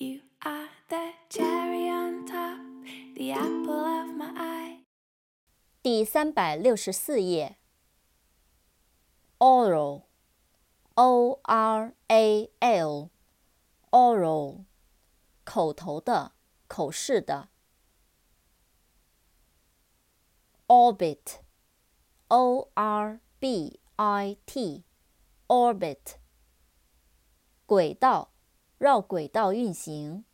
You are the cherry on top, the apple of my eye. 第三百六十四页。oral，o r a l，oral，口头的，口试的。orbit，o r b i t，orbit，轨道， 绕轨道运行。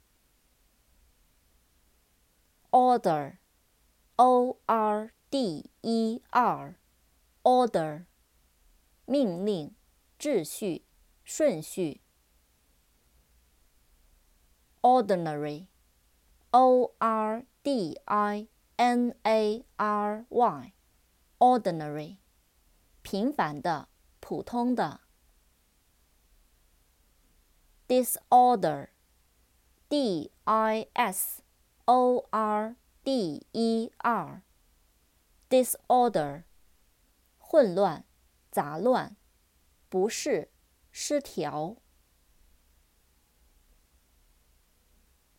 order，o r d e r，order，命令、秩序、顺序。ordinary，o r d i n a r y，ordinary，平凡的、普通的。disorder，d i s o r d e r，disorder，混乱、杂乱、不适、失调。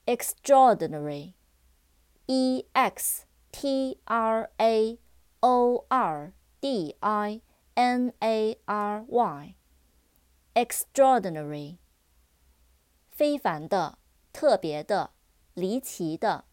extraordinary，e x t r a o r d i n a r y，extraordinary， 非凡的、特别的、离奇的。